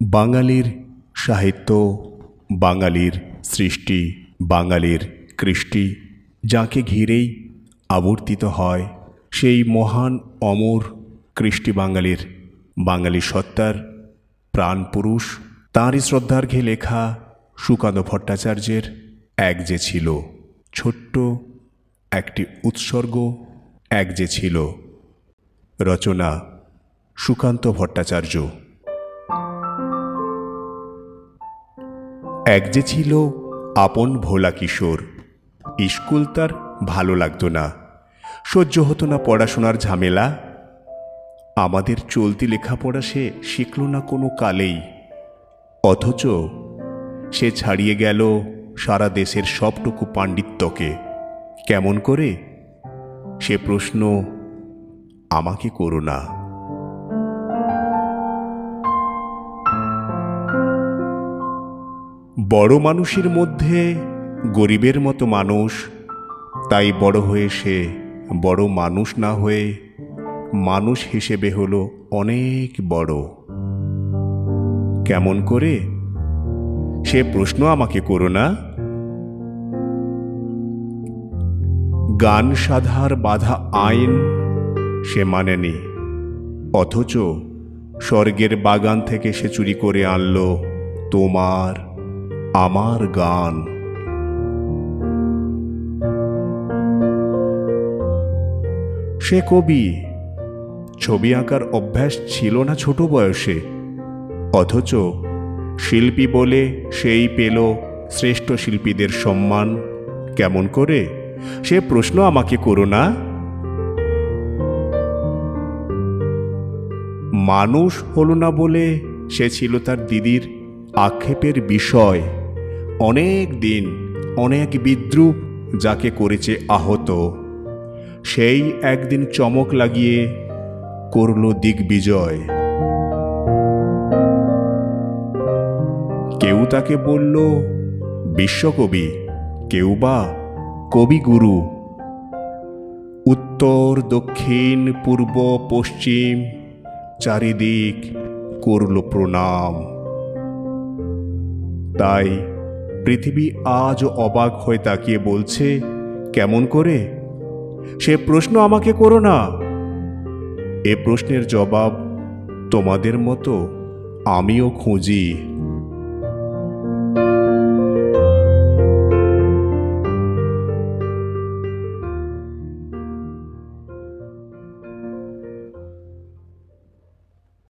বাঙালির সাহিত্য, বাঙালির সৃষ্টি, বাঙালির কৃষ্টি, যাকে ঘিরেই আবর্তিত হয় সেই মহান অমর কৃষ্টি বাঙালির। বাঙালি সত্তার প্রাণপুরুষ তাঁরই শ্রদ্ধার্ঘে লেখা সুকান্ত ভট্টাচার্যের এক যে ছিল ছোট্ট একটি উৎসর্গ, এক যে ছিল রচনা সুকান্ত ভট্টাচার্য। এক যে ছিল আপন ভোলা কিশোর। স্কুল তার ভালো লাগতো না। সহ্য হতো না পড়াশোনার ঝামেলা। আমাদের চলতি লেখাপড়া সে শিখল না কোনো কালেই। অথচ সে ছাড়িয়ে গেল সারা দেশের সবটুকু পাণ্ডিত্যকে। কেমন করে? সে প্রশ্ন আমাকে করো না। বড় মানুষের মধ্যে গরিবের মতো মানুষ, তাই বড় হয়ে সে বড় মানুষ না হয়ে মানুষ হিসেবে হলো অনেক বড়। কেমন করে? সে প্রশ্ন আমাকে করো না। গান সাধার বাধা আইন সে মানেনি, অথচ স্বর্গের বাগান থেকে সে চুরি করে আনলো তোমার আমার গান। সে কবি, ছবি আঁকার অভ্যাস ছিল না ছোট বয়সে। অথচ শিল্পী বলে সেই পেল শ্রেষ্ঠ শিল্পীদের সম্মান। কেমন করে? সে প্রশ্ন আমাকে করো না। মানুষ হলো না বলে সে ছিল তার দিদির আক্ষেপের বিষয়। অনেক দিন অনেক বিদ্রুপ যাকে করেছে আহত। সেই একদিন চমক লাগিয়ে করল দিগ্বিজয়। কেউ তাকে বলল, বিশ্বকবি, কেউ বা কবিগুরু। উত্তর, দক্ষিণ, পূর্ব, পশ্চিম, চারিদিক করল প্রণাম। তাই পৃথিবী আজ অবাক হয়ে তাকিয়ে বলছে, কেমন করে? সে প্রশ্ন আমাকে করো না। এ প্রশ্নের জবাব তোমাদের মতো আমিও খুঁজি।